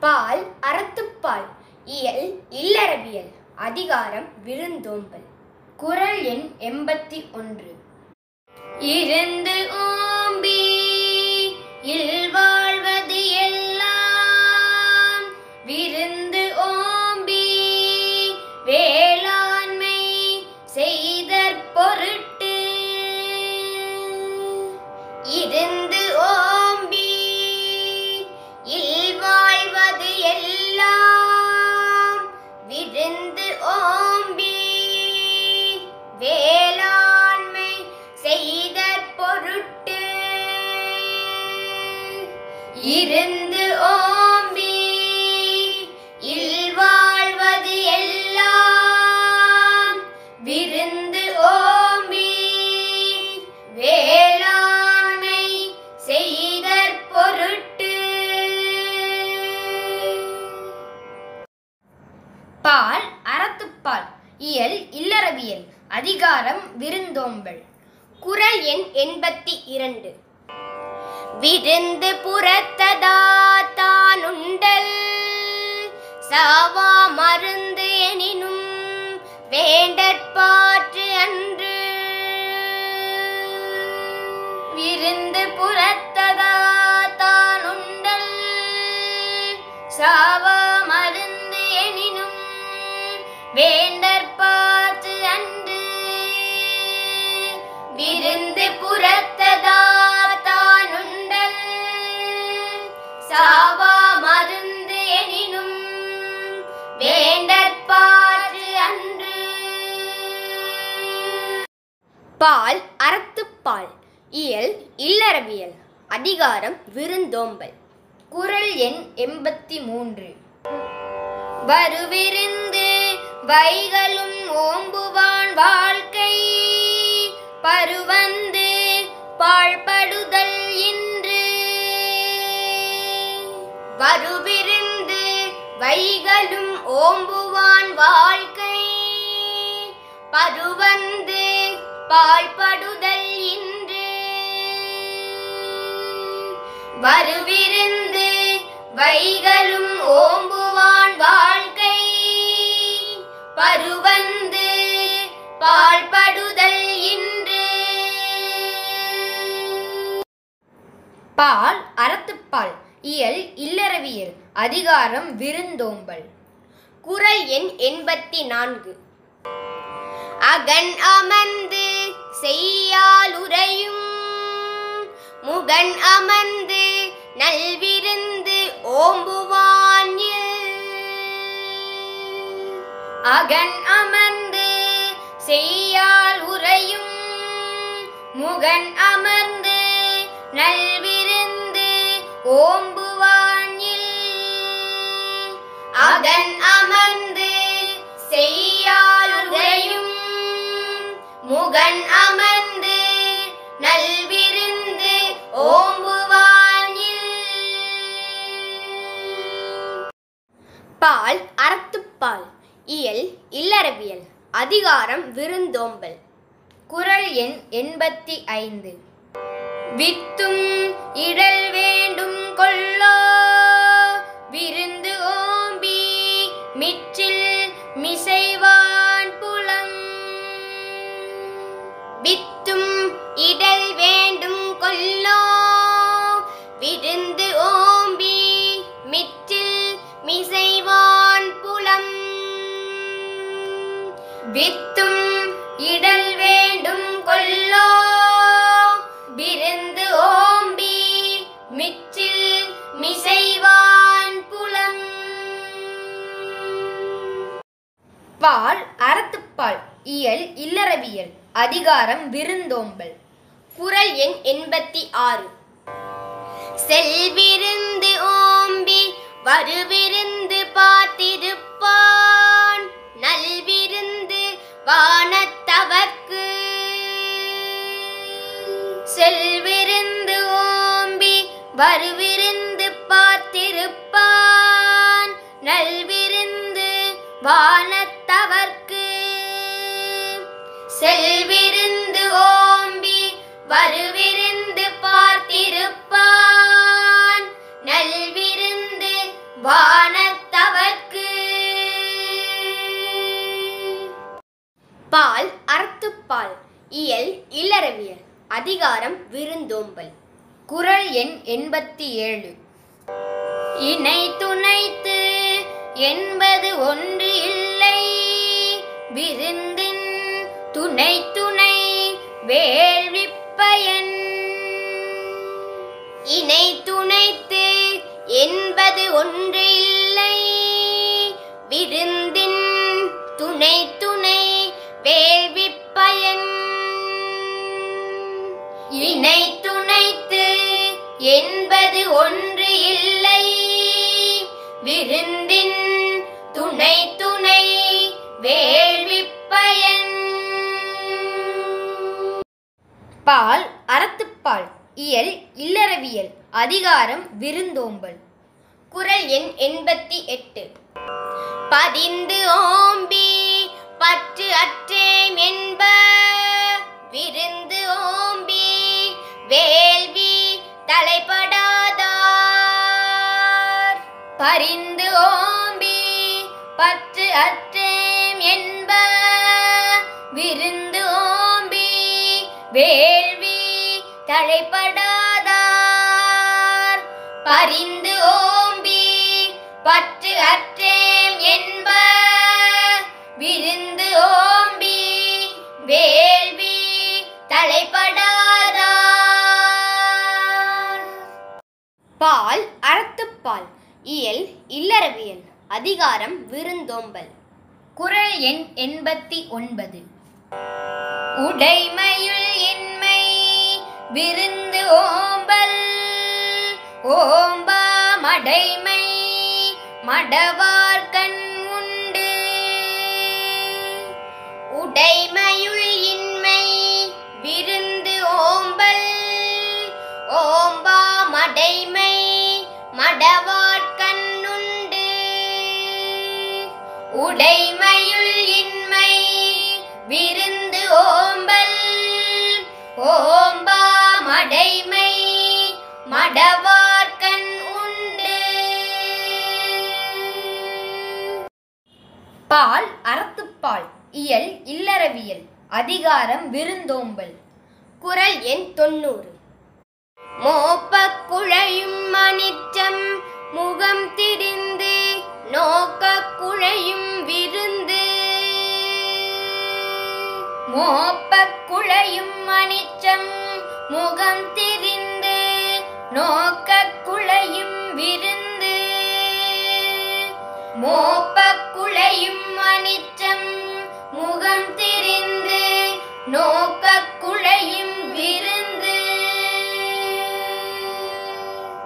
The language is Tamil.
பால் அறத்துப்பால் இயல் இல்லறவியல். அதிகாரம் விருந்தோம்பல். குரல் எண் எண்பத்தி ஒன்று. இருந்து ஓம்பி இல் வாழ்வது எல் பால் அறத்துப்பால் இயல் இல்லறவியல் அதிகாரம் விருந்தோம்பல். குறள் எண் எண்பத்தி இரண்டு. விருந்து புறத்ததா தானுண்டல் சாவா மருந்து எனினும் வேண்ட பால் அறத்துப்பால் இயல் இல்லறவியல் அதிகாரம் விருந்தோம்பல். குறள் எண் எண்பத்தி மூன்று வருவிருந்து வைகளும் ஓம்புவான் வாழ்க்கை. பருவந்து பாழ்படுதல் இன்று. வருவிருந்து வைகளும் ஓம்புவான் பாய்படுதல் இன்று. வருவிருந்து வைகளும் ஓம்புவான் வாழ்க்கை. பருவந்து பால்படுதல் இன்று. பால் அறத்துப்பால் இயல் இல்லறவியல் அதிகாரம் விருந்தோம்பல். குரல் எண் எண்பத்தி நான்கு. அகன் அமர்ந்து செய்யாலுரையும் முகன் அமர்ந்து நல்விருந்து ஓம்புவான் அகன் அமர்ந்து செய்யால் உரையும் முகன் அமர்ந்து நல்விருந்து ஓம்புவான் இல். அகன் அதிகாரம் விருந்தோம்பல். குரல் எண் எண்பத்தி ஐந்து. வித்தும் இடல் வேண்டும் கொல்லோ விருந்து ஓம்பி மிச்சில் மிசைவான் புலம். வித்தும் இடல் வேண்டும் கொல்லோ விருந்து வித்தும் இடல் வேண்டும் கொல்லோ. விருந்து ஓம்பி மிச்சில் மிசைவான் புலம். பால் அறத்துப்பால் இயல் இல்லறவியல் அதிகாரம் விருந்தோம்பல். குரல் எண் எண்பத்தி ஆறு. செல்விருந்து ஓம்பி வருவிருந்து பார்த்திருப்பார். வானத்தவர்க்கு செல்விருந்து ஓம்பி வருவிருந்து பார்த்திருப்பான். நல்விருந்து வானத்தவர்க்கு செல்விருந்து இல்லறவியல் அதிகாரம் விருந்தோம்பல். குறள் எண் எண்பத்தி ஏழு. இணை துணைத்து என்பது ஒன்று இல்லை. விருந்தின் துணை துணை வேள்விப்பயன். இணை துணைத்து என்பது ஒன்று இல்லை. விருந்தின் துணை இணை துணைத்து என்பது ஒன்று இல்லை. விருந்தின் துணை துணை வேள்விப்பயன். பால் அறத்துப்பால் இயல் இல்லறவியல் அதிகாரம் விருந்தோம்பல். குரல் எண் எண்பத்தி எட்டு. பதிந்து ஓம்பி பற்று அற்றேம் என்ப விருந்து ஓம்பி அறிந்து ஓம்பி பற்று அற்றேம் என்ப விருந்து ஓம்பி வேள்வி தலைப்படாதார். பரிந்து ஓம்பி பற்று அற்றேம் என்ப விருந்து ஓம்பி வேள்வி தலைப்படாதார். பால் அறத்துப்பால் இயல் இல்லறவியல் அதிகாரம் விருந்தோம்பல். குறள் எண் எண்பத்தி ஒன்பது. உடைமையுள் இன்மை விருந்து ஓம்பல். ஓம்பா மடைமை மடவார்கண் உண்டு. உடைமையுள் இன்மை விருந்து ஓம்பல். ஓம்பா மடைமை உடைமையுள் இன்மை விருந்து ஓம்பல் ஓம்பா மடைமை மடவார்கண் உண்டு. பால் அறத்துப்பால் இயல் இல்லறவியல் அதிகாரம் விருந்தோம்பல். குரல் எண் தொண்ணூறு. மோப்பக் குழையும் மணிச்சம் முகம் திரிந்து நோக்க